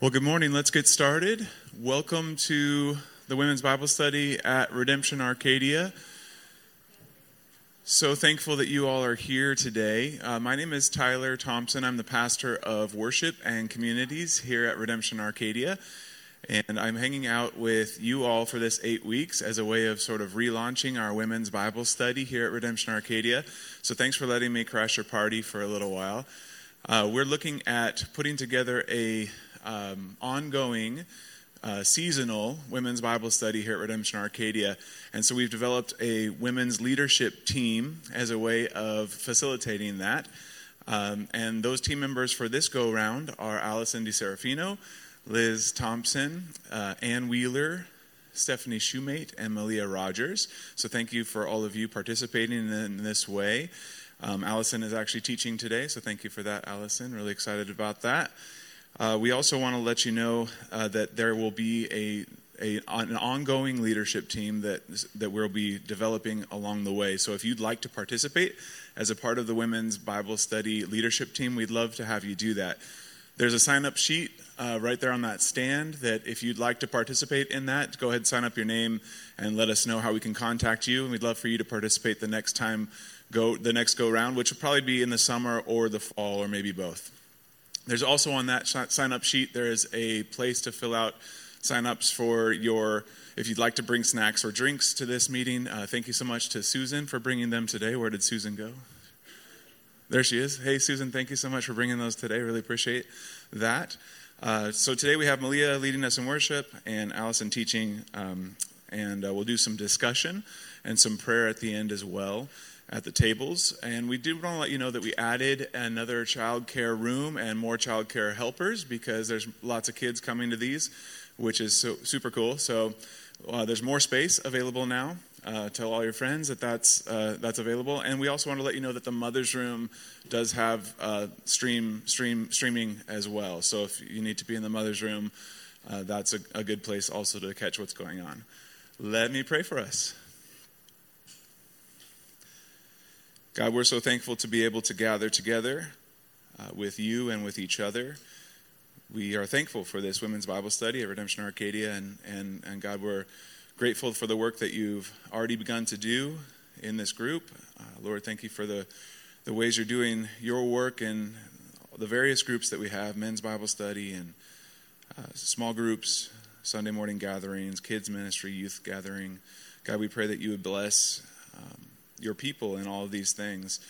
Well, good morning. Let's get started. Welcome to the Women's Bible Study at Redemption Arcadia. So thankful that you all are here today. Uh, my name is Tyler Thompson. I'm the pastor of worship and communities here at Redemption Arcadia. And I'm hanging out with you all for this eight weeks as a way of sort of relaunching our women's Bible study here at Redemption Arcadia. So thanks for letting me crash your party for a little while. Uh, we're looking at putting together a um, ongoing uh, seasonal women's Bible study here at Redemption Arcadia. And so we've developed a women's leadership team as a way of facilitating that. Um, and those team members for this go round are Allison DiSerafino, Liz Thompson, uh, Ann Wheeler, Stephanie Shoemate, and Malia Rogers. So thank you for all of you participating in this way. Um, Allison is actually teaching today, so thank you for that, Allison. Really excited about that. Uh, we also want to let you know uh, that there will be a, a, an ongoing leadership team that, that we'll be developing along the way. So if you'd like to participate as a part of the Women's Bible Study leadership team, we'd love to have you do that. There's a sign up sheet uh, right there on that stand that if you'd like to participate in that, go ahead and sign up your name and let us know how we can contact you. And we'd love for you to participate the next time go the next go round, which will probably be in the summer or the fall or maybe both. There's also on that sign up sheet, there is a place to fill out sign ups for your, if you'd like to bring snacks or drinks to this meeting. Uh, thank you so much to Susan for bringing them today. Where did Susan go? There she is. Hey, Susan, thank you so much for bringing those today. Really appreciate that. Uh, so today we have Malia leading us in worship and Allison teaching, um, and uh, we'll do some discussion and some prayer at the end as well at the tables. And we do want to let you know that we added another child care room and more child care helpers because there's lots of kids coming to these, which is so, super cool. So uh, there's more space available now. Uh, tell all your friends that that's, uh, that's available. And we also want to let you know that the mother's room does have uh, stream, stream, streaming as well. So if you need to be in the mother's room, uh, that's a, a good place also to catch what's going on. Let me pray for us. God, we're so thankful to be able to gather together uh, with you and with each other. We are thankful for this women's Bible study at Redemption Arcadia, and, and, and God, we're grateful for the work that you've already begun to do in this group. Uh, Lord, thank you for the, the ways you're doing your work in the various groups that we have men's Bible study and uh, small groups, Sunday morning gatherings, kids' ministry, youth gathering. God, we pray that you would bless. Um, your people in all of these things.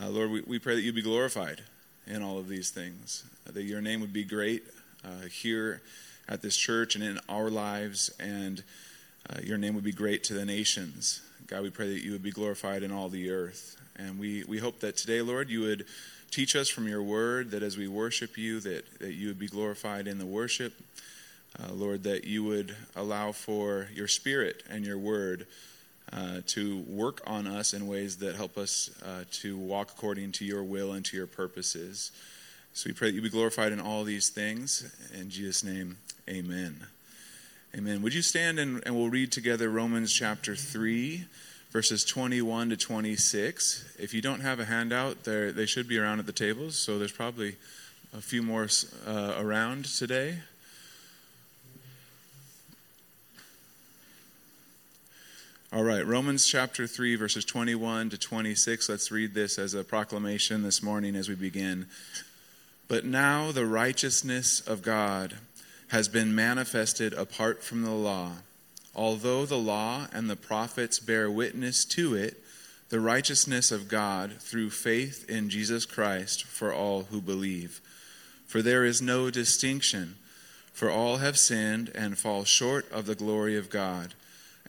Uh, Lord, we, we pray that you be glorified in all of these things, that your name would be great uh, here at this church and in our lives, and uh, your name would be great to the nations. God, we pray that you would be glorified in all the earth. And we, we hope that today, Lord, you would teach us from your word, that as we worship you, that, that you would be glorified in the worship. Uh, Lord, that you would allow for your spirit and your word uh, to work on us in ways that help us uh, to walk according to your will and to your purposes. So we pray that you be glorified in all these things. In Jesus' name, amen. Amen. Would you stand and, and we'll read together Romans chapter 3, verses 21 to 26. If you don't have a handout, they should be around at the tables, so there's probably a few more uh, around today. All right, Romans chapter 3, verses 21 to 26. Let's read this as a proclamation this morning as we begin. But now the righteousness of God has been manifested apart from the law. Although the law and the prophets bear witness to it, the righteousness of God through faith in Jesus Christ for all who believe. For there is no distinction, for all have sinned and fall short of the glory of God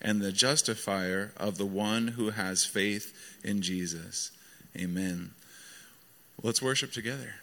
and the justifier of the one who has faith in Jesus. Amen. Let's worship together.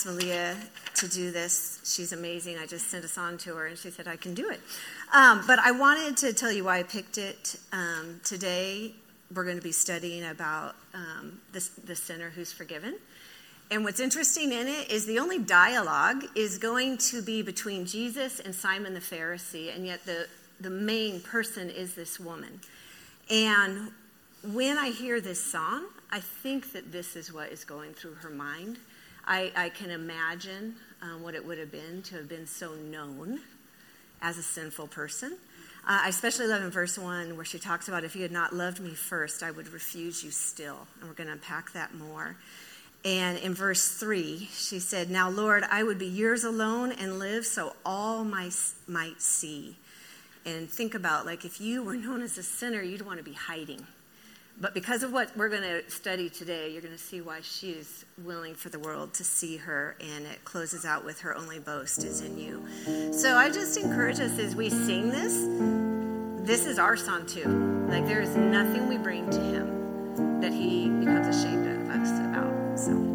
Asked Malia to do this. She's amazing. I just sent a song to her, and she said I can do it. Um, but I wanted to tell you why I picked it um, today. We're going to be studying about um, this, the sinner who's forgiven. And what's interesting in it is the only dialogue is going to be between Jesus and Simon the Pharisee, and yet the, the main person is this woman. And when I hear this song, I think that this is what is going through her mind. I, I can imagine um, what it would have been to have been so known as a sinful person. Uh, I especially love in verse 1 where she talks about if you had not loved me first, I would refuse you still. And we're going to unpack that more. And in verse 3, she said, Now, Lord, I would be yours alone and live so all my, might see. And think about, like, if you were known as a sinner, you'd want to be hiding. But because of what we're going to study today, you're going to see why she's willing for the world to see her. And it closes out with her only boast is in you. So I just encourage us as we sing this, this is our song too. Like, there is nothing we bring to him that he becomes ashamed of us about. So,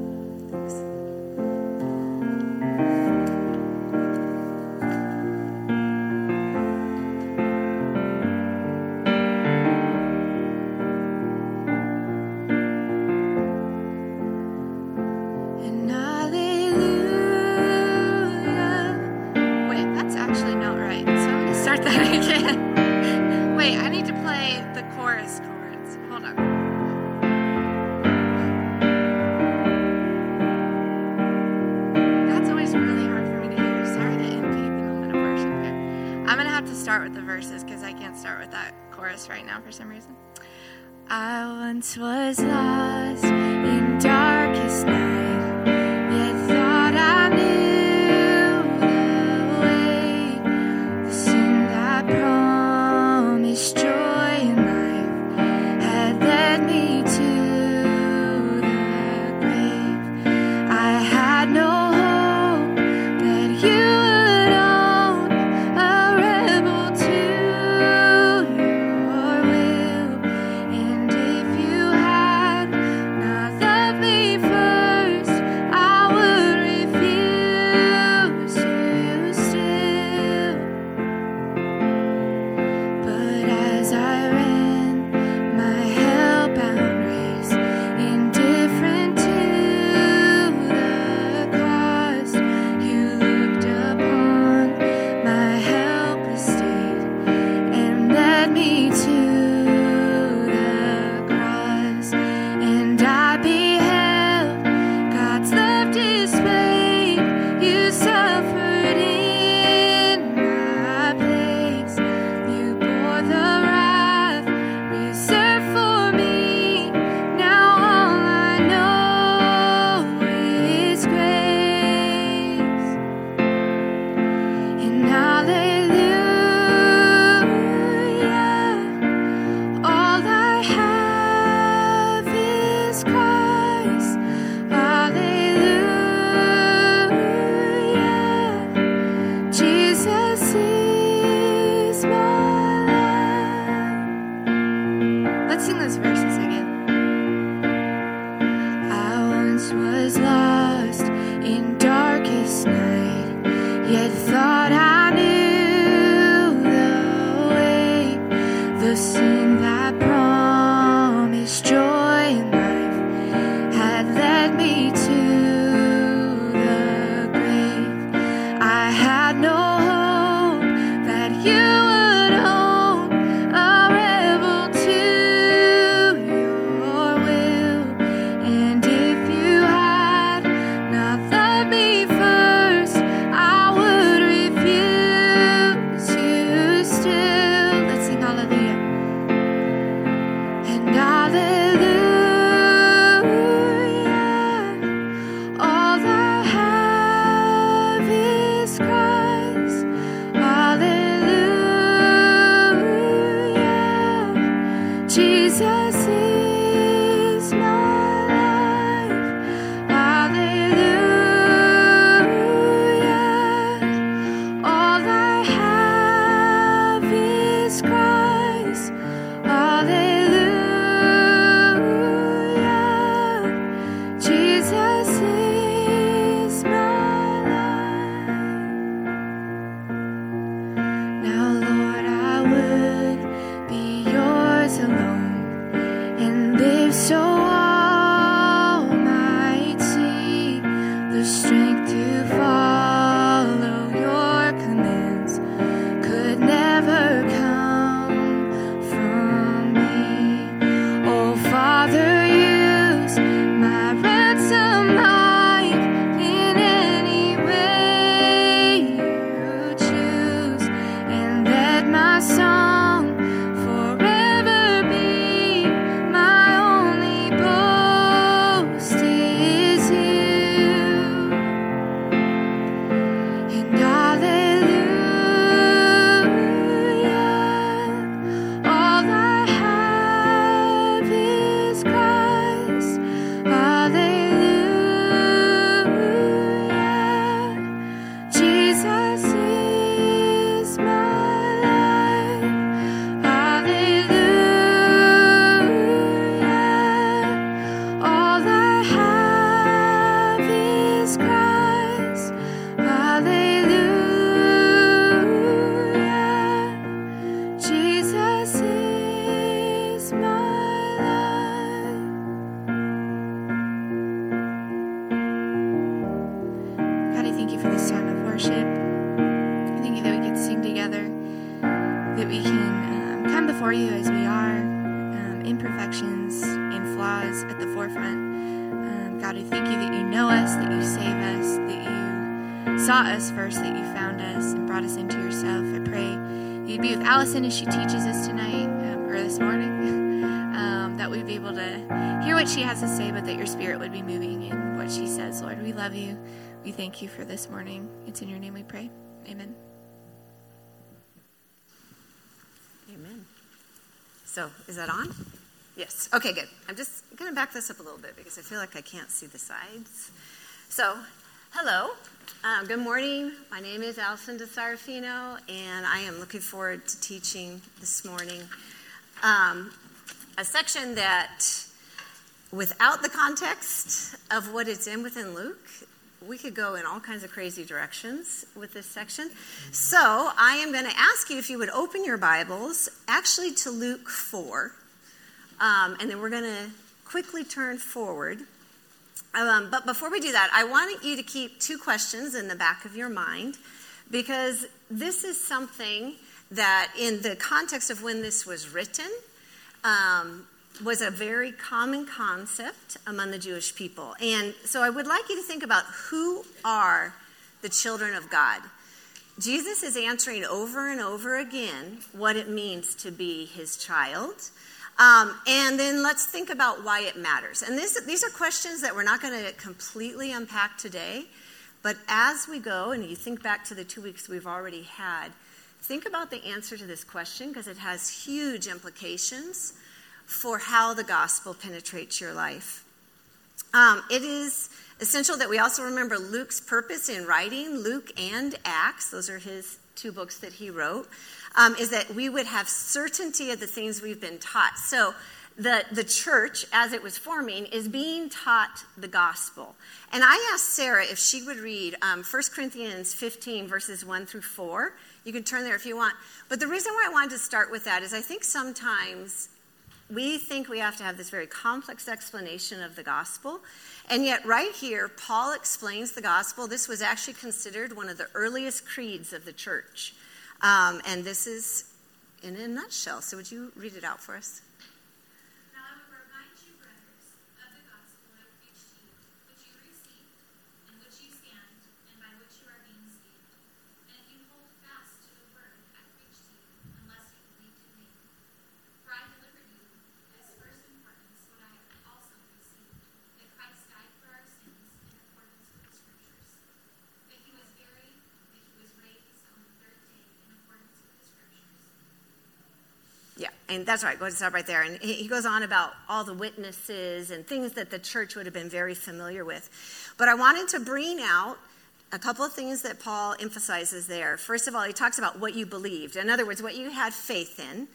she teaches us tonight um, or this morning, um, that we'd be able to hear what she has to say, but that your spirit would be moving in what she says. Lord, we love you. We thank you for this morning. It's in your name we pray. Amen. Amen. So, is that on? Yes. Okay, good. I'm just going to back this up a little bit because I feel like I can't see the sides. So, hello. Um, good morning. My name is Allison DeSarafino, and I am looking forward to teaching this morning um, a section that, without the context of what it's in within Luke, we could go in all kinds of crazy directions with this section. So I am going to ask you if you would open your Bibles actually to Luke 4. Um, and then we're going to quickly turn forward. Um, but before we do that, I want you to keep two questions in the back of your mind because this is something that, in the context of when this was written, um, was a very common concept among the Jewish people. And so I would like you to think about who are the children of God. Jesus is answering over and over again what it means to be his child. Um, and then let's think about why it matters. And this, these are questions that we're not going to completely unpack today. But as we go, and you think back to the two weeks we've already had, think about the answer to this question because it has huge implications for how the gospel penetrates your life. Um, it is essential that we also remember Luke's purpose in writing, Luke and Acts, those are his two books that he wrote, um, is that we would have certainty of the things we've been taught. So, the, the church, as it was forming, is being taught the gospel. And I asked Sarah if she would read um, 1 Corinthians 15, verses 1 through 4. You can turn there if you want. But the reason why I wanted to start with that is I think sometimes we think we have to have this very complex explanation of the gospel. And yet, right here, Paul explains the gospel. This was actually considered one of the earliest creeds of the church. Um, and this is in a nutshell. So, would you read it out for us? That's right, go ahead and stop right there. And he goes on about all the witnesses and things that the church would have been very familiar with. But I wanted to bring out a couple of things that Paul emphasizes there. First of all, he talks about what you believed. In other words, what you had faith in.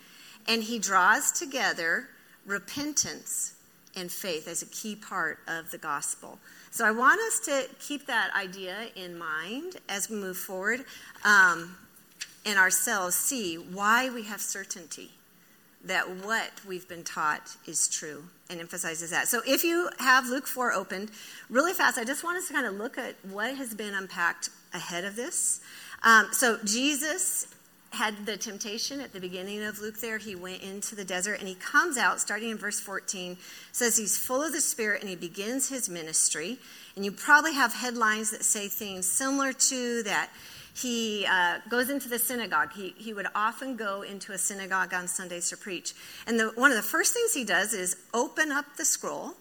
And he draws together repentance and faith as a key part of the gospel. So I want us to keep that idea in mind as we move forward um, and ourselves see why we have certainty that what we've been taught is true and emphasizes that. So if you have Luke 4 opened, really fast, I just want us to kind of look at what has been unpacked ahead of this. Um, so Jesus had the temptation at the beginning of Luke there. He went into the desert and he comes out, starting in verse 14, says he's full of the Spirit and he begins his ministry. And you probably have headlines that say things similar to that he uh, goes into the synagogue. He, he would often go into a synagogue on Sundays to preach. And the, one of the first things he does is open up the scroll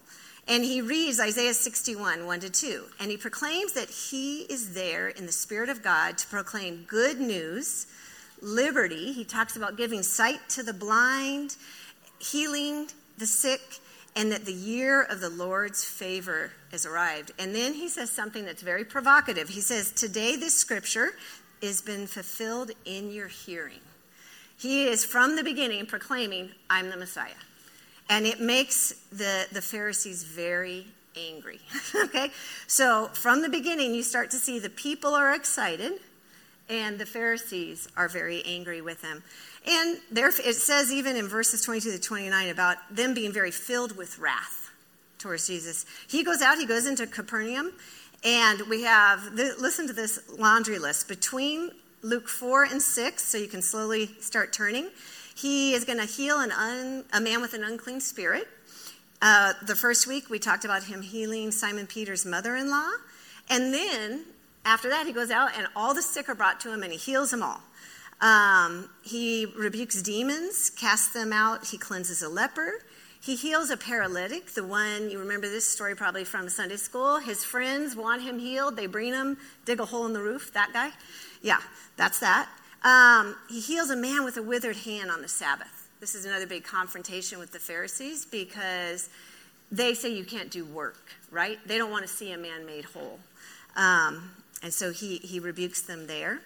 and he reads Isaiah 61, 1 to 2. And he proclaims that he is there in the Spirit of God to proclaim good news, liberty. He talks about giving sight to the blind, healing the sick, and that the year of the Lord's favor has arrived. And then he says something that's very provocative. He says, Today this scripture has been fulfilled in your hearing. He is from the beginning proclaiming, I'm the Messiah. And it makes the, the Pharisees very angry. okay? So from the beginning, you start to see the people are excited and the Pharisees are very angry with him. And there, it says even in verses 22 to 29 about them being very filled with wrath towards Jesus. He goes out, he goes into Capernaum, And we have, listen to this laundry list. Between Luke 4 and 6, so you can slowly start turning, he is going to heal an un, a man with an unclean spirit. Uh, the first week, we talked about him healing Simon Peter's mother in law. And then after that, he goes out and all the sick are brought to him and he heals them all. Um, he rebukes demons, casts them out, he cleanses a leper. He heals a paralytic, the one, you remember this story probably from Sunday school. His friends want him healed. They bring him, dig a hole in the roof, that guy. Yeah, that's that. Um, he heals a man with a withered hand on the Sabbath. This is another big confrontation with the Pharisees because they say you can't do work, right? They don't want to see a man made whole. Um, and so he, he rebukes them there.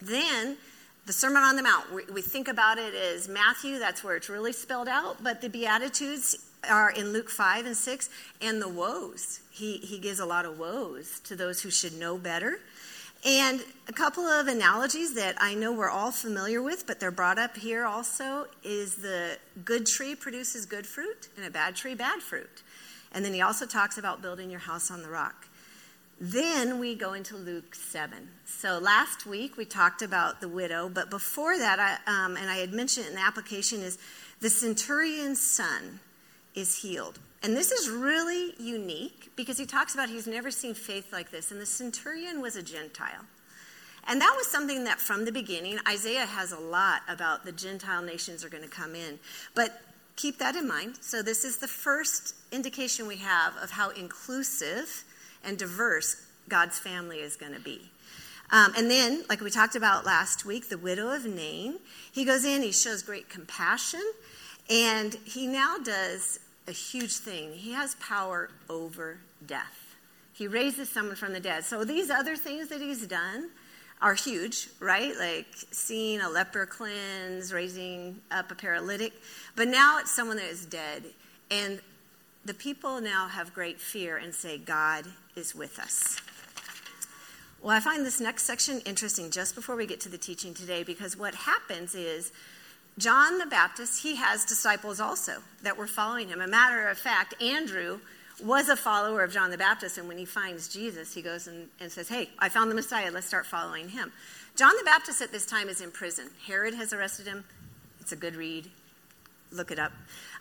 Then the Sermon on the Mount, we, we think about it as Matthew, that's where it's really spelled out, but the Beatitudes are in Luke 5 and 6, and the woes. He, he gives a lot of woes to those who should know better. And a couple of analogies that I know we're all familiar with, but they're brought up here also, is the good tree produces good fruit, and a bad tree, bad fruit. And then he also talks about building your house on the rock. Then we go into Luke 7. So last week we talked about the widow, but before that, I, um, and I had mentioned in the application, is the centurion's son is healed. And this is really unique because he talks about he's never seen faith like this. And the centurion was a Gentile. And that was something that from the beginning, Isaiah has a lot about the Gentile nations are going to come in. But keep that in mind. So, this is the first indication we have of how inclusive and diverse God's family is going to be. Um, and then, like we talked about last week, the widow of Nain, he goes in, he shows great compassion, and he now does a huge thing. He has power over death. He raises someone from the dead. So these other things that he's done are huge, right? Like seeing a leper cleanse, raising up a paralytic. But now it's someone that is dead. And the people now have great fear and say, God is with us. Well, I find this next section interesting just before we get to the teaching today because what happens is John the Baptist, he has disciples also that were following him. A matter of fact, Andrew was a follower of John the Baptist, and when he finds Jesus, he goes and, and says, Hey, I found the Messiah, let's start following him. John the Baptist at this time is in prison. Herod has arrested him. It's a good read look it up.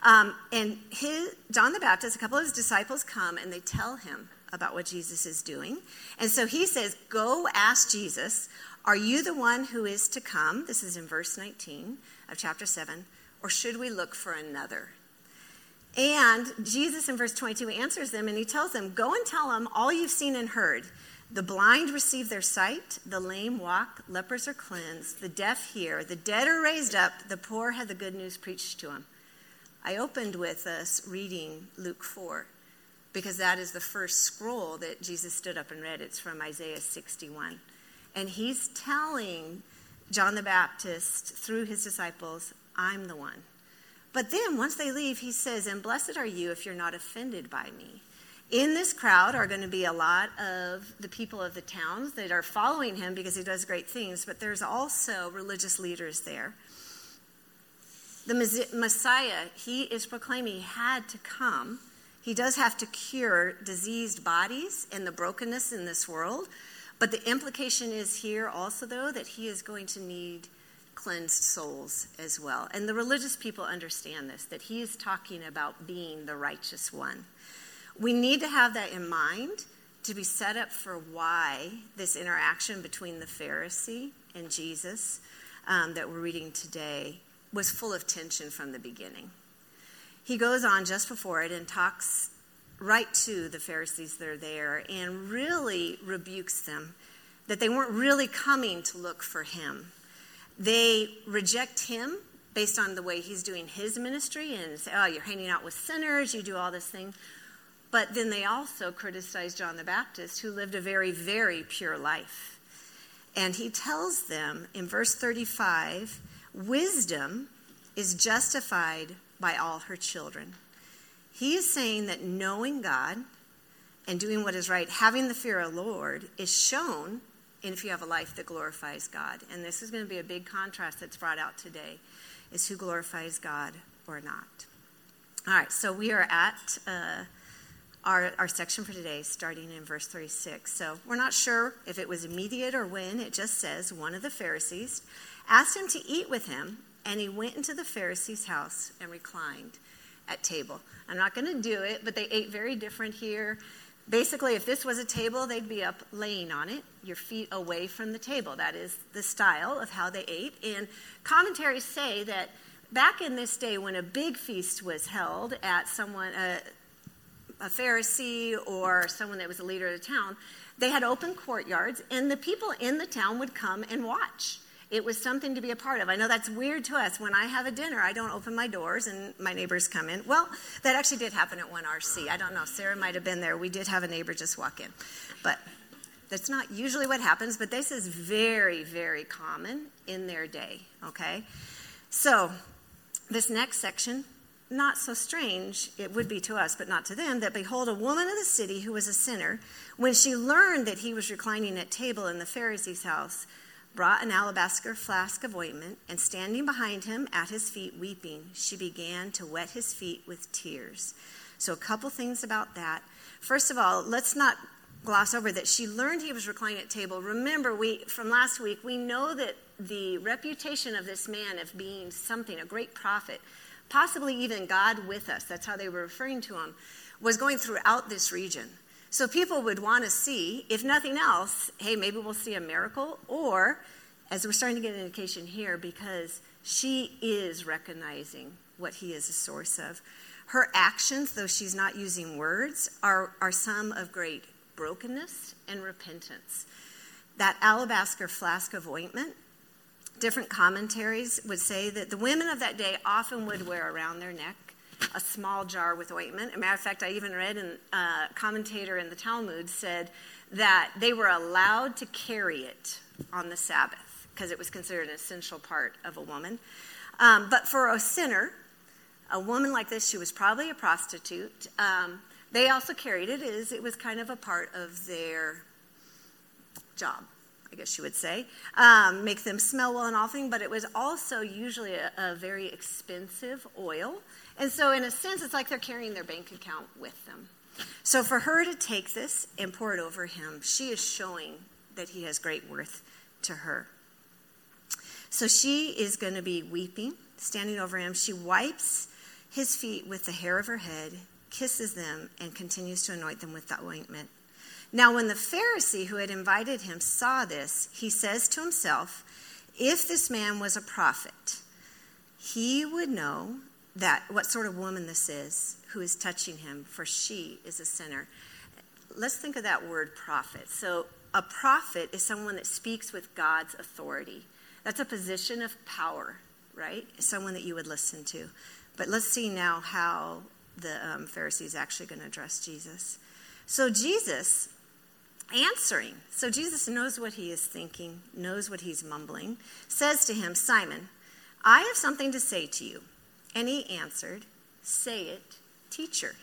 Um, and his, John the Baptist, a couple of his disciples come and they tell him about what Jesus is doing. And so he says, Go ask Jesus, Are you the one who is to come? This is in verse 19 of chapter 7. Or should we look for another? And Jesus in verse 22 answers them and he tells them, Go and tell them all you've seen and heard. The blind receive their sight, the lame walk, lepers are cleansed, the deaf hear, the dead are raised up, the poor have the good news preached to them. I opened with us reading Luke 4 because that is the first scroll that Jesus stood up and read. It's from Isaiah 61. And he's telling John the Baptist through his disciples, I'm the one. But then once they leave, he says, And blessed are you if you're not offended by me. In this crowd are going to be a lot of the people of the towns that are following him because he does great things, but there's also religious leaders there. The Messiah, he is proclaiming he had to come. He does have to cure diseased bodies and the brokenness in this world. But the implication is here also, though, that he is going to need cleansed souls as well. And the religious people understand this, that he is talking about being the righteous one. We need to have that in mind to be set up for why this interaction between the Pharisee and Jesus um, that we're reading today was full of tension from the beginning. He goes on just before it and talks right to the Pharisees that are there and really rebukes them that they weren't really coming to look for him. They reject him based on the way he's doing his ministry and say, oh, you're hanging out with sinners, you do all this thing. But then they also criticized John the Baptist, who lived a very, very pure life. And he tells them in verse 35 wisdom is justified by all her children. He is saying that knowing God and doing what is right, having the fear of the Lord, is shown if you have a life that glorifies God. And this is going to be a big contrast that's brought out today is who glorifies God or not. All right, so we are at. Uh, our, our section for today, starting in verse 36. So we're not sure if it was immediate or when. It just says one of the Pharisees asked him to eat with him, and he went into the Pharisee's house and reclined at table. I'm not going to do it, but they ate very different here. Basically, if this was a table, they'd be up laying on it, your feet away from the table. That is the style of how they ate. And commentaries say that back in this day, when a big feast was held at someone, uh, a Pharisee or someone that was a leader of the town, they had open courtyards, and the people in the town would come and watch. It was something to be a part of. I know that's weird to us. When I have a dinner, I don't open my doors and my neighbors come in. Well, that actually did happen at one RC. I don't know. Sarah might have been there. We did have a neighbor just walk in. But that's not usually what happens, but this is very, very common in their day, okay? So, this next section, not so strange, it would be to us, but not to them, that behold, a woman of the city who was a sinner, when she learned that he was reclining at table in the Pharisee's house, brought an alabaster flask of ointment, and standing behind him at his feet weeping, she began to wet his feet with tears. So, a couple things about that. First of all, let's not gloss over that she learned he was reclining at table. Remember, we from last week, we know that the reputation of this man of being something, a great prophet, possibly even God with us, that's how they were referring to him, was going throughout this region. So people would want to see, if nothing else, hey, maybe we'll see a miracle, or as we're starting to get an indication here, because she is recognizing what he is a source of. Her actions, though she's not using words, are, are some of great brokenness and repentance. That alabaster flask of ointment, different commentaries would say that the women of that day often would wear around their neck a small jar with ointment. As a matter of fact, I even read a uh, commentator in the Talmud said that they were allowed to carry it on the Sabbath because it was considered an essential part of a woman. Um, but for a sinner, a woman like this, she was probably a prostitute. Um, they also carried it as it was kind of a part of their job. I guess you would say, um, make them smell well and things, but it was also usually a, a very expensive oil. And so, in a sense, it's like they're carrying their bank account with them. So, for her to take this and pour it over him, she is showing that he has great worth to her. So, she is going to be weeping, standing over him. She wipes his feet with the hair of her head, kisses them, and continues to anoint them with the ointment. Now, when the Pharisee who had invited him saw this, he says to himself, If this man was a prophet, he would know that what sort of woman this is who is touching him, for she is a sinner. Let's think of that word prophet. So, a prophet is someone that speaks with God's authority. That's a position of power, right? Someone that you would listen to. But let's see now how the um, Pharisee is actually going to address Jesus. So, Jesus answering, so Jesus knows what he is thinking, knows what he's mumbling, says to him, Simon, I have something to say to you. And he answered, Say it, teacher.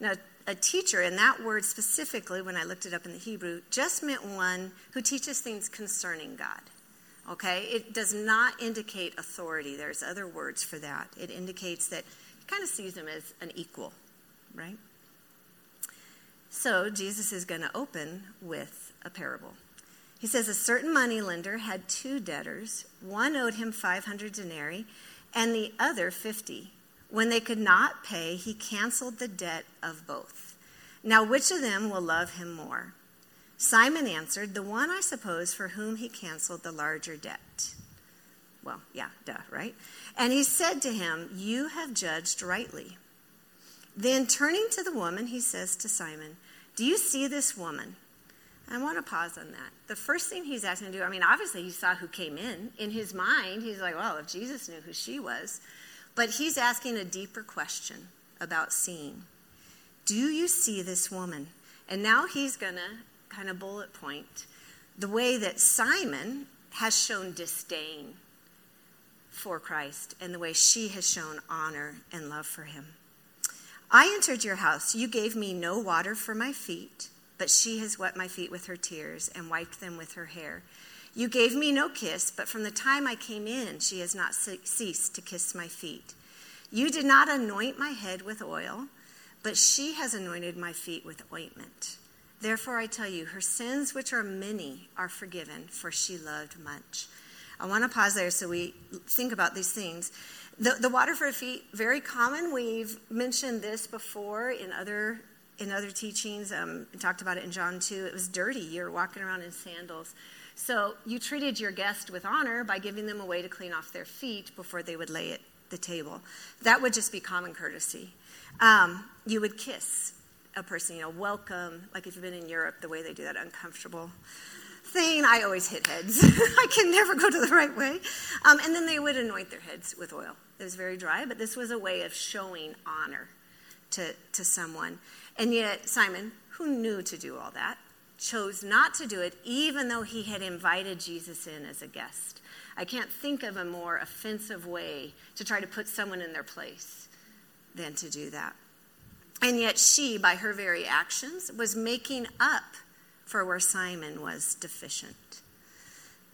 Now, a teacher, in that word specifically, when I looked it up in the Hebrew, just meant one who teaches things concerning God. Okay? It does not indicate authority. There's other words for that. It indicates that he kind of sees him as an equal, right? So, Jesus is going to open with a parable. He says, A certain money lender had two debtors. One owed him 500 denarii and the other 50. When they could not pay, he canceled the debt of both. Now, which of them will love him more? Simon answered, The one, I suppose, for whom he canceled the larger debt. Well, yeah, duh, right? And he said to him, You have judged rightly. Then turning to the woman, he says to Simon, Do you see this woman? I want to pause on that. The first thing he's asking to do, I mean, obviously he saw who came in. In his mind, he's like, well, if Jesus knew who she was. But he's asking a deeper question about seeing. Do you see this woman? And now he's going to kind of bullet point the way that Simon has shown disdain for Christ and the way she has shown honor and love for him. I entered your house. You gave me no water for my feet but she has wet my feet with her tears and wiped them with her hair. You gave me no kiss, but from the time I came in, she has not ceased to kiss my feet. You did not anoint my head with oil, but she has anointed my feet with ointment. Therefore, I tell you, her sins, which are many, are forgiven, for she loved much. I want to pause there so we think about these things. The, the water for feet, very common. We've mentioned this before in other in other teachings. Um, we talked about it in John 2. It was dirty. You're walking around in sandals. So you treated your guest with honor by giving them a way to clean off their feet before they would lay at the table. That would just be common courtesy. Um, you would kiss a person, you know, welcome, like if you've been in Europe, the way they do that uncomfortable thing. I always hit heads. I can never go to the right way. Um, and then they would anoint their heads with oil. It was very dry, but this was a way of showing honor to, to someone. And yet, Simon, who knew to do all that, chose not to do it, even though he had invited Jesus in as a guest. I can't think of a more offensive way to try to put someone in their place than to do that. And yet, she, by her very actions, was making up for where Simon was deficient.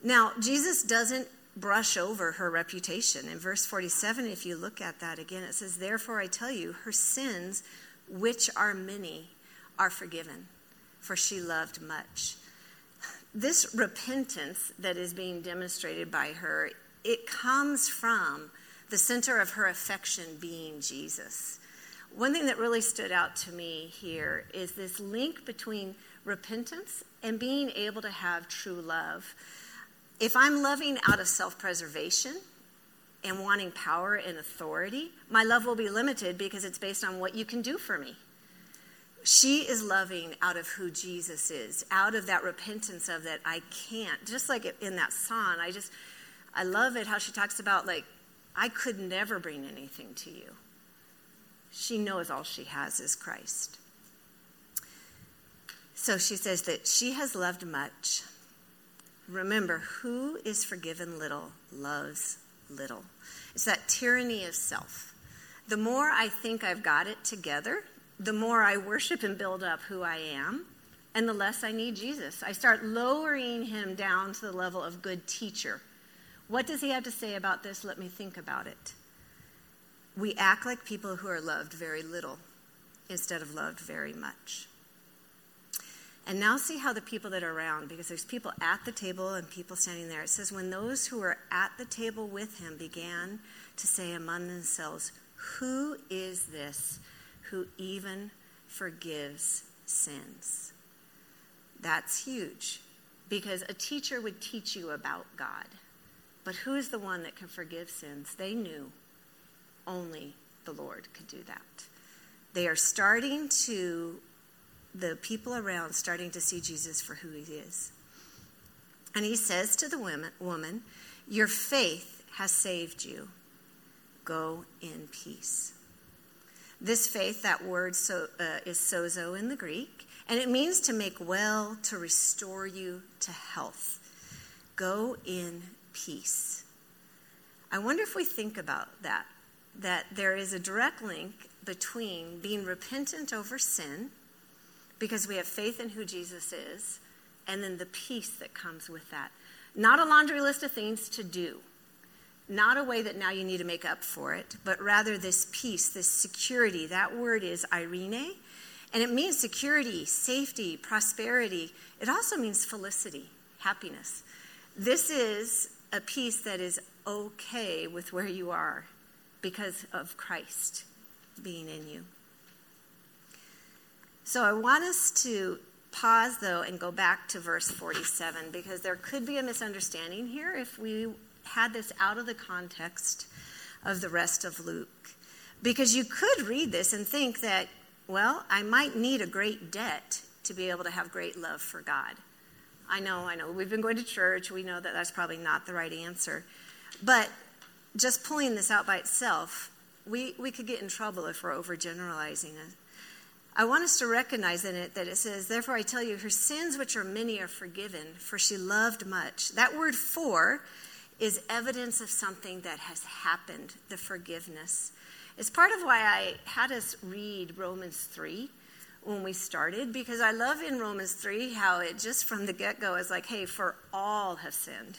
Now, Jesus doesn't brush over her reputation. In verse 47, if you look at that again, it says, Therefore I tell you, her sins, which are many, are forgiven, for she loved much. This repentance that is being demonstrated by her, it comes from the center of her affection being Jesus. One thing that really stood out to me here is this link between repentance and being able to have true love. If I'm loving out of self preservation and wanting power and authority, my love will be limited because it's based on what you can do for me. She is loving out of who Jesus is, out of that repentance of that I can't. Just like in that song, I just, I love it how she talks about, like, I could never bring anything to you. She knows all she has is Christ. So she says that she has loved much. Remember, who is forgiven little loves little. It's that tyranny of self. The more I think I've got it together, the more I worship and build up who I am, and the less I need Jesus. I start lowering him down to the level of good teacher. What does he have to say about this? Let me think about it we act like people who are loved very little instead of loved very much. And now see how the people that are around, because there's people at the table and people standing there. It says, when those who were at the table with him began to say among themselves, Who is this who even forgives sins? That's huge, because a teacher would teach you about God. But who is the one that can forgive sins? They knew only the Lord could do that. They are starting to, the people around, starting to see Jesus for who he is. And he says to the women, woman, Your faith has saved you. Go in peace. This faith, that word so, uh, is sozo in the Greek, and it means to make well, to restore you to health. Go in peace. I wonder if we think about that that there is a direct link between being repentant over sin, because we have faith in who Jesus is, and then the peace that comes with that. Not a laundry list of things to do, not a way that now you need to make up for it, but rather this peace, this security. That word is eirene, and it means security, safety, prosperity. It also means felicity, happiness. This is a peace that is okay with where you are because of Christ being in you. So I want us to pause though and go back to verse 47 because there could be a misunderstanding here if we had this out of the context of the rest of Luke. Because you could read this and think that, well, I might need a great debt to be able to have great love for God. I know, I know. We've been going to church. We know that that's probably not the right answer. But just pulling this out by itself, we, we could get in trouble if we're overgeneralizing it. I want us to recognize in it that it says, Therefore I tell you, her sins, which are many, are forgiven, for she loved much. That word for is evidence of something that has happened, the forgiveness. It's part of why I had us read Romans 3 when we started, because I love in Romans 3 how it just from the get go is like, hey, for all have sinned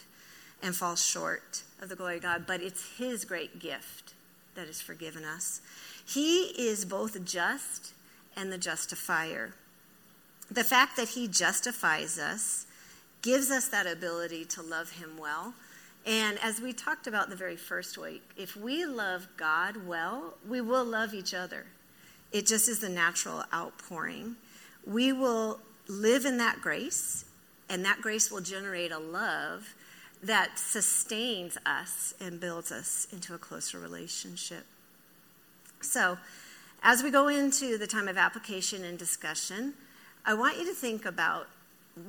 and fall short of the glory of God, but it's His great gift that has forgiven us. He is both just and the justifier. The fact that he justifies us gives us that ability to love him well. And as we talked about the very first week, if we love God well, we will love each other. It just is the natural outpouring. We will live in that grace, and that grace will generate a love that sustains us and builds us into a closer relationship. So, as we go into the time of application and discussion, I want you to think about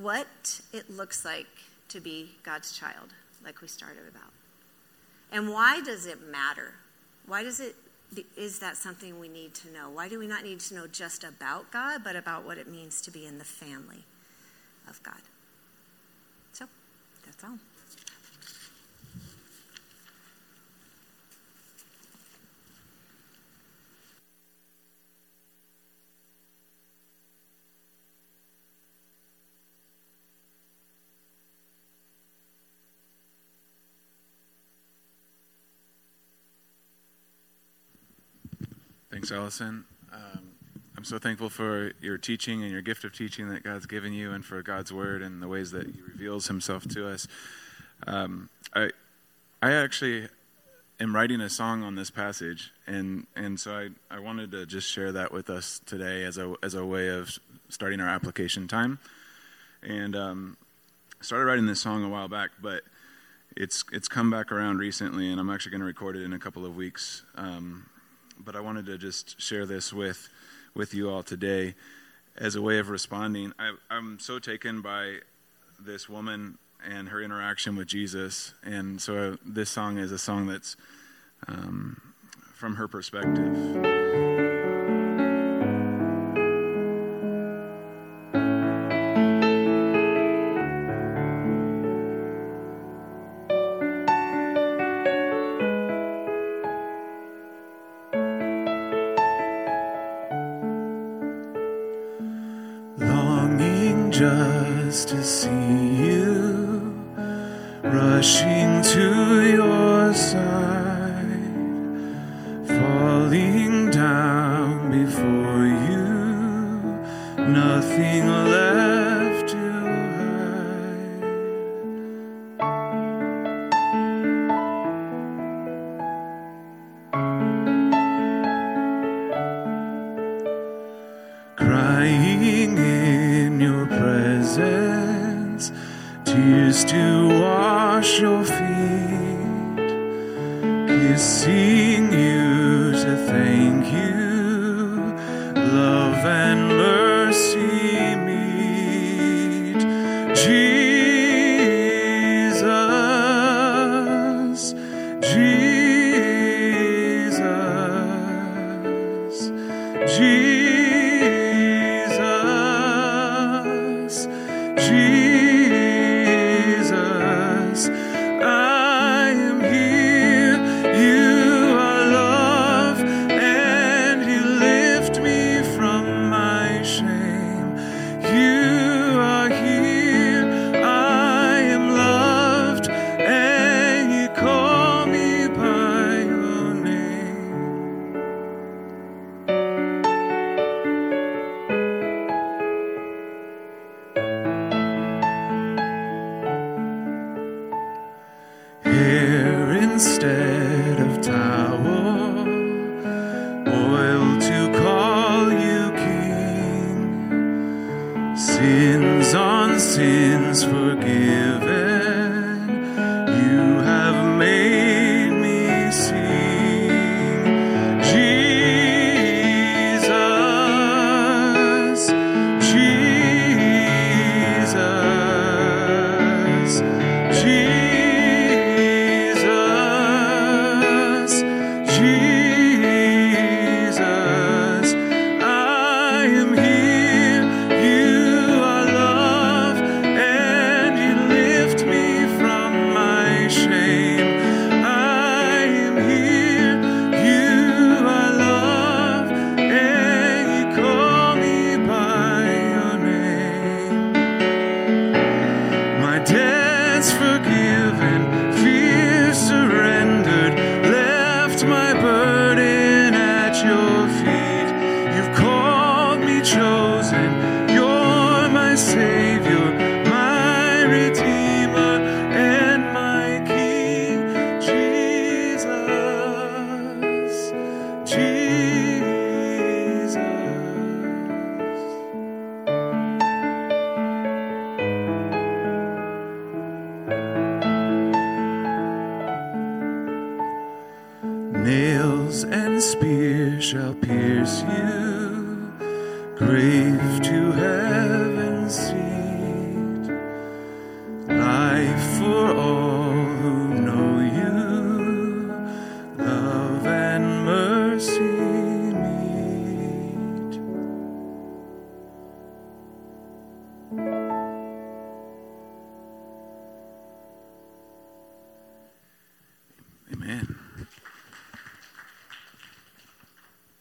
what it looks like to be God's child, like we started about. And why does it matter? Why does it is that something we need to know? Why do we not need to know just about God, but about what it means to be in the family of God? So, that's all. Thanks, Allison. Um, I'm so thankful for your teaching and your gift of teaching that God's given you, and for God's word and the ways that He reveals Himself to us. Um, I, I actually am writing a song on this passage, and and so I, I wanted to just share that with us today as a as a way of starting our application time. And um, started writing this song a while back, but it's it's come back around recently, and I'm actually going to record it in a couple of weeks. Um, but I wanted to just share this with with you all today as a way of responding. I, am so taken by this woman and her interaction with Jesus, and so this song is a song that's um, from her perspective. Nothing left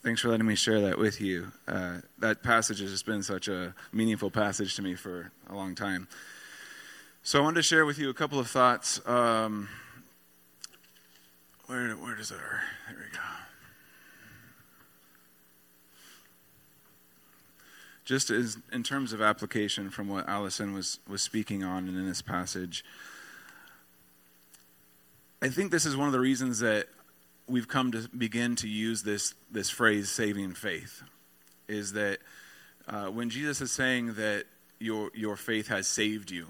thanks for letting me share that with you. Uh, that passage has just been such a meaningful passage to me for a long time. So I wanted to share with you a couple of thoughts. Um, where, where does it? There we go. Just as in terms of application from what Allison was was speaking on and in this passage, I think this is one of the reasons that we've come to begin to use this, this phrase, saving faith, is that uh, when Jesus is saying that your, your faith has saved you,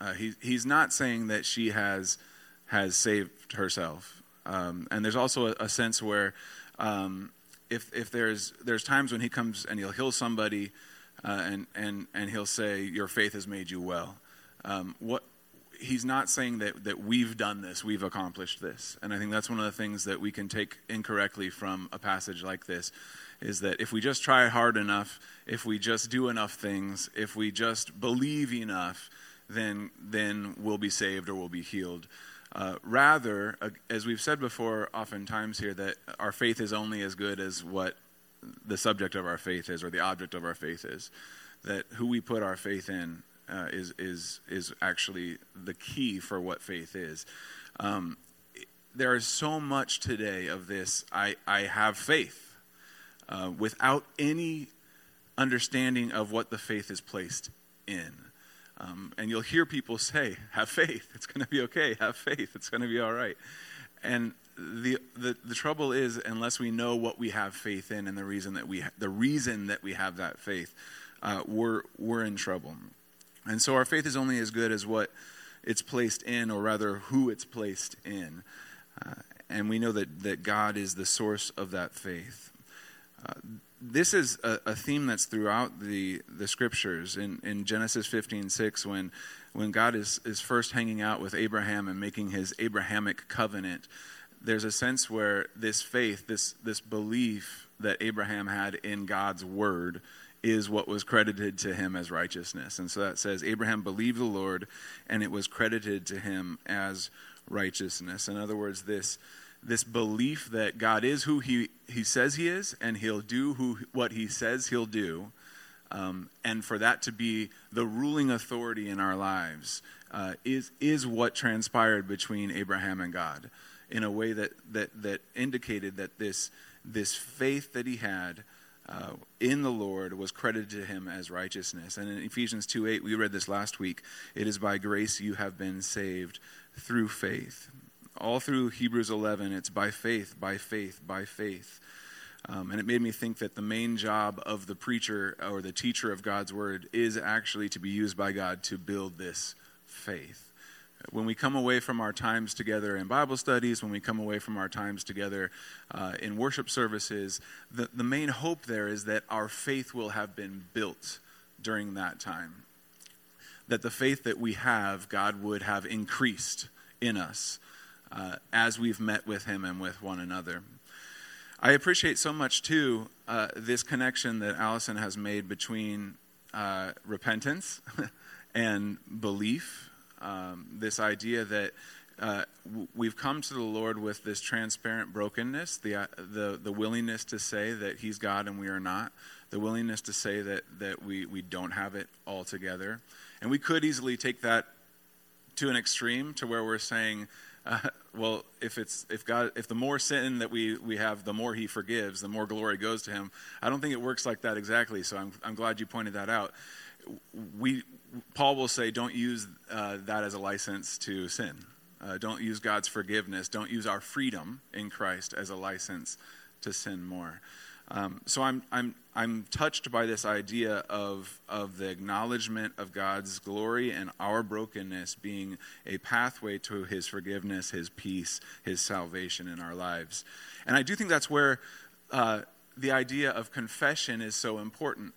uh, he, he's not saying that she has, has saved herself. Um, and there's also a, a sense where um, if, if there's, there's times when he comes and he'll heal somebody uh, and, and, and he'll say, Your faith has made you well. Um, what, he's not saying that, that we've done this, we've accomplished this. And I think that's one of the things that we can take incorrectly from a passage like this is that if we just try hard enough, if we just do enough things, if we just believe enough, then, then we'll be saved or we'll be healed. Uh, rather, uh, as we've said before, oftentimes here, that our faith is only as good as what the subject of our faith is or the object of our faith is. That who we put our faith in uh, is, is, is actually the key for what faith is. Um, there is so much today of this I, I have faith uh, without any understanding of what the faith is placed in. Um, and you'll hear people say, Have faith, it's going to be okay. Have faith, it's going to be all right. And the, the, the trouble is, unless we know what we have faith in and the reason that we, ha- the reason that we have that faith, uh, we're, we're in trouble. And so our faith is only as good as what it's placed in, or rather, who it's placed in. Uh, and we know that, that God is the source of that faith. Uh, this is a, a, theme that's throughout the, the scriptures. In, in Genesis 15 6, when, when God is, is first hanging out with Abraham and making his Abrahamic covenant, there's a sense where this faith, this, this belief that Abraham had in God's word, is what was credited to him as righteousness. And so that says, Abraham believed the Lord, and it was credited to him as righteousness. In other words, this, this belief that God is who he, he says he is, and he'll do who, what he says he'll do, um, and for that to be the ruling authority in our lives, uh, is, is what transpired between Abraham and God in a way that, that, that indicated that this, this faith that he had uh, in the Lord was credited to him as righteousness. And in Ephesians 2 8, we read this last week it is by grace you have been saved through faith. All through Hebrews 11, it's by faith, by faith, by faith. Um, and it made me think that the main job of the preacher or the teacher of God's word is actually to be used by God to build this faith when we come away from our times together in Bible studies, when we come away from our times together uh, in worship services, the, the main hope there is that our faith will have been built during that time. That the faith that we have, God would have increased in us uh, as we've met with Him and with one another. I appreciate so much, too, uh, this connection that Allison has made between uh, repentance and belief um, this idea that uh, we've come to the Lord with this transparent brokenness, the, uh, the, the willingness to say that He's God and we are not, the willingness to say that, that we, we don't have it all together. And we could easily take that to an extreme to where we're saying, uh, well, if it's if God if the more sin that we we have, the more He forgives, the more glory goes to Him. I don't think it works like that exactly. So I'm I'm glad you pointed that out we Paul will say, don't use uh, that as a license to sin. Uh, don't use God's forgiveness. Don't use our freedom in Christ as a license to sin more. Um, so I'm, I'm, I'm touched by this idea of, of the acknowledgement of God's glory and our brokenness being a pathway to his forgiveness, his peace, his salvation in our lives. And I do think that's where uh, the idea of confession is so important.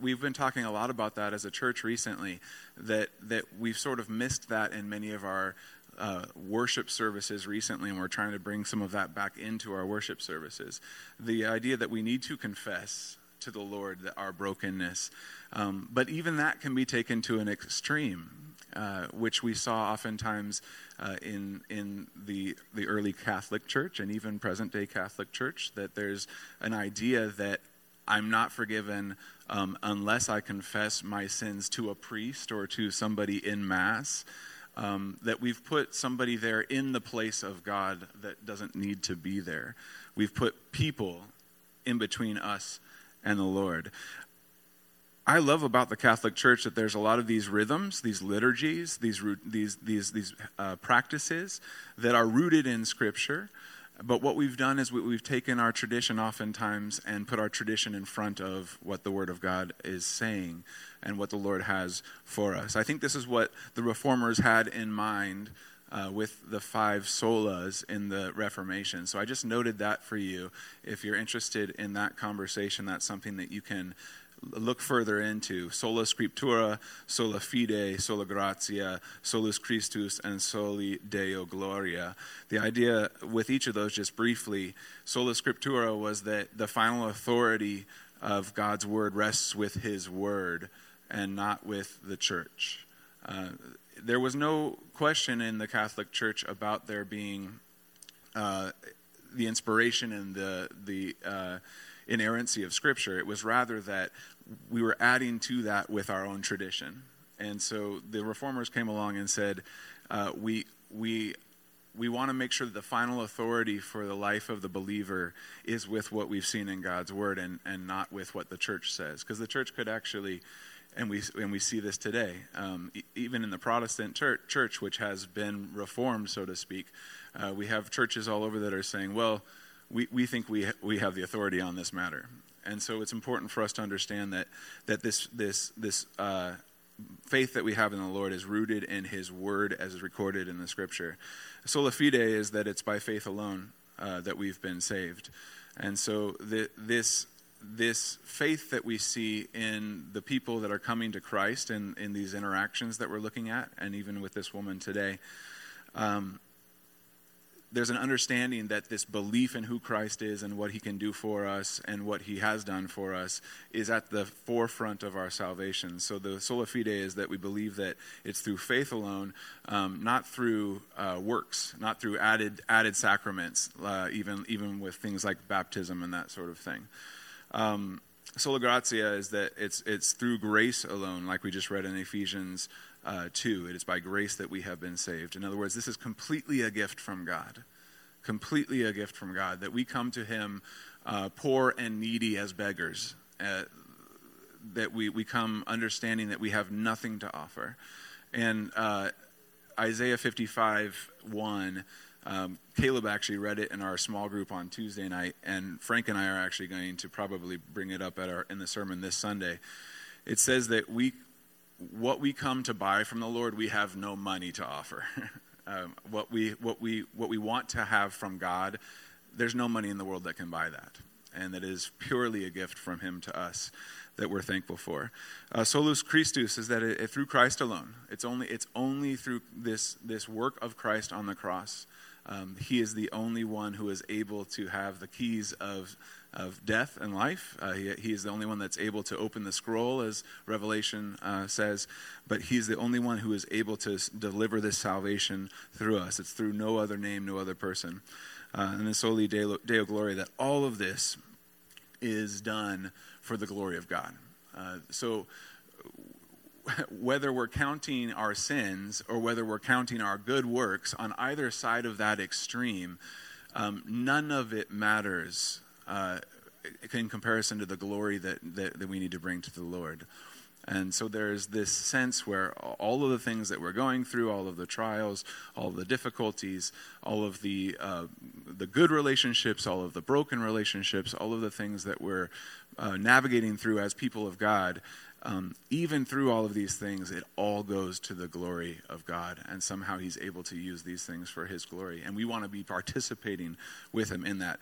We've been talking a lot about that as a church recently, that, that we've sort of missed that in many of our uh, worship services recently, and we're trying to bring some of that back into our worship services. The idea that we need to confess to the Lord that our brokenness, um, but even that can be taken to an extreme, uh, which we saw oftentimes uh, in in the the early Catholic Church and even present day Catholic Church. That there's an idea that I'm not forgiven um, unless I confess my sins to a priest or to somebody in Mass um, that we've put somebody there in the place of God that doesn't need to be there. We've put people in between us and the Lord. I love about the Catholic Church that there's a lot of these rhythms, these liturgies, these these these these uh, practices that are rooted in Scripture. But what we've done is we, have taken our tradition oftentimes and put our tradition in front of what the Word of God is saying and what the Lord has for us. I think this is what the reformers had in mind uh, with the five solas in the Reformation. So I just noted that for you. If you're interested in that conversation, that's something that you can look further into sola scriptura, sola fide, sola gratia, solus Christus, and soli Deo gloria. The idea with each of those, just briefly, sola scriptura was that the final authority of God's word rests with his word and not with the church. Uh, there was no question in the Catholic Church about there being uh, the inspiration and the the uh, inerrancy of Scripture. It was rather that we were adding to that with our own tradition. And so the reformers came along and said, uh, we we we want to make sure that the final authority for the life of the believer is with what we've seen in God's word and, and not with what the church says. Because the church could actually and we and we see this today, um, even in the Protestant church, church, which has been reformed, so to speak. Uh, we have churches all over that are saying, "Well, we, we think we ha- we have the authority on this matter," and so it's important for us to understand that that this this this uh, faith that we have in the Lord is rooted in His Word, as is recorded in the Scripture. Sola fide is that it's by faith alone uh, that we've been saved, and so the, this this faith that we see in the people that are coming to Christ and in, these interactions that we're looking at, and even with this woman today, um, there's an understanding that this belief in who Christ is and what he can do for us and what he has done for us is at the forefront of our salvation. So the sola fide is that we believe that it's through faith alone, um, not through uh, works, not through added added sacraments, uh, even even with things like baptism and that sort of thing. Um, sola gratia is that it's, it's through grace alone, like we just read in Ephesians uh, 2. It is by grace that we have been saved. In other words, this is completely a gift from God. Completely a gift from God, that we come to Him uh, poor and needy as beggars. Uh, that we, we come understanding that we have nothing to offer. And uh, Isaiah 55 1 um, Caleb actually read it in our small group on Tuesday night, and Frank and I are actually going to probably bring it up at our in the sermon this Sunday. It says that we, what we come to buy from the Lord, we have no money to offer. um, what we what we what we want to have from God, there's no money in the world that can buy that, and that is purely a gift from Him to us that we're thankful for. Uh, solus Christus is that it, it, through Christ alone. It's only it's only through this this work of Christ on the cross um, he is the only one who is able to have the keys of, of death and life. Uh, he, he, is the only one that's able to open the scroll, as Revelation uh, says. But he's the only one who is able to deliver this salvation through us. It's through no other name, no other person. Uh, and the soli Deo, Deo Gloria, that all of this is done for the glory of God. Uh, so whether we're counting our sins or whether we're counting our good works, on either side of that extreme, um, none of it matters uh, in comparison to the glory that, that, that, we need to bring to the Lord. And so there's this sense where all of the things that we're going through, all of the trials, all the difficulties, all of the uh, the good relationships, all of the broken relationships, all of the things that we're uh, navigating through as people of God, um, even through all of these things, it all goes to the glory of God, and somehow He's able to use these things for His glory, and we want to be participating with Him in that.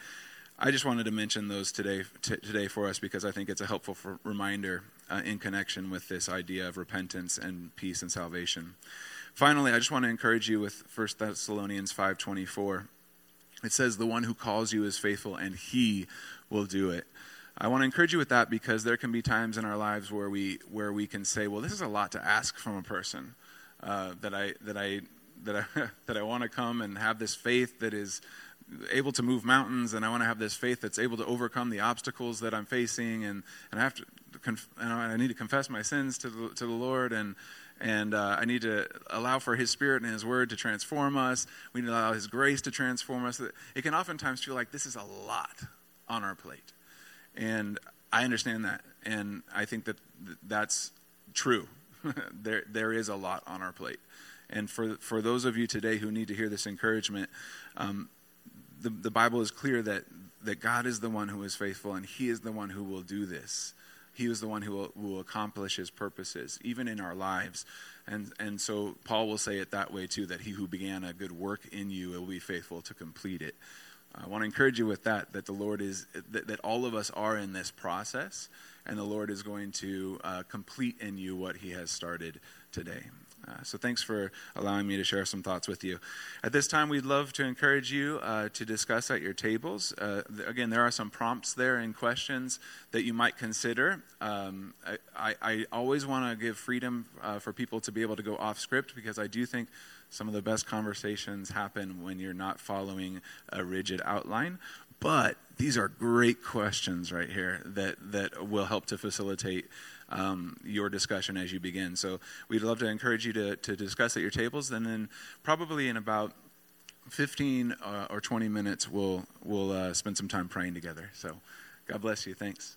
I just wanted to mention those today t- today for us because I think it's a helpful for, reminder uh, in connection with this idea of repentance and peace and salvation. Finally, I just want to encourage you with 1 Thessalonians 5:24. It says, "The one who calls you is faithful, and he will do it." I want to encourage you with that because there can be times in our lives where we where we can say, "Well, this is a lot to ask from a person uh, that I that I that I that I want to come and have this faith that is." Able to move mountains and I want to have this faith that's able to overcome the obstacles that I'm facing and, and I have to conf- and I need to confess my sins to the, to the Lord and and uh, I need to allow for His Spirit and His Word to transform us. We need to allow His grace to transform us. It can oftentimes feel like this is a lot on our plate, and I understand that, and I think that that's true. there there is a lot on our plate, and for for those of you today who need to hear this encouragement, um, the, the Bible is clear that, that God is the one who is faithful and He is the one who will do this. He is the one who will, will accomplish His purposes, even in our lives. And, and so Paul will say it that way too that He who began a good work in you will be faithful to complete it. I want to encourage you with that, that the Lord is, that, that all of us are in this process, and the Lord is going to uh, complete in you what He has started today. Uh, so thanks for allowing me to share some thoughts with you. At this time, we'd love to encourage you uh, to discuss at your tables. Uh, th- again, there are some prompts there and questions that you might consider. Um, I, I, always want to give freedom uh, for people to be able to go off script because I do think some of the best conversations happen when you're not following a rigid outline. But these are great questions right here that, that will help to facilitate um, your discussion as you begin. So we'd love to encourage you to, to discuss at your tables, and then probably in about 15 uh, or 20 minutes, we'll, we'll uh, spend some time praying together. So God bless you. Thanks.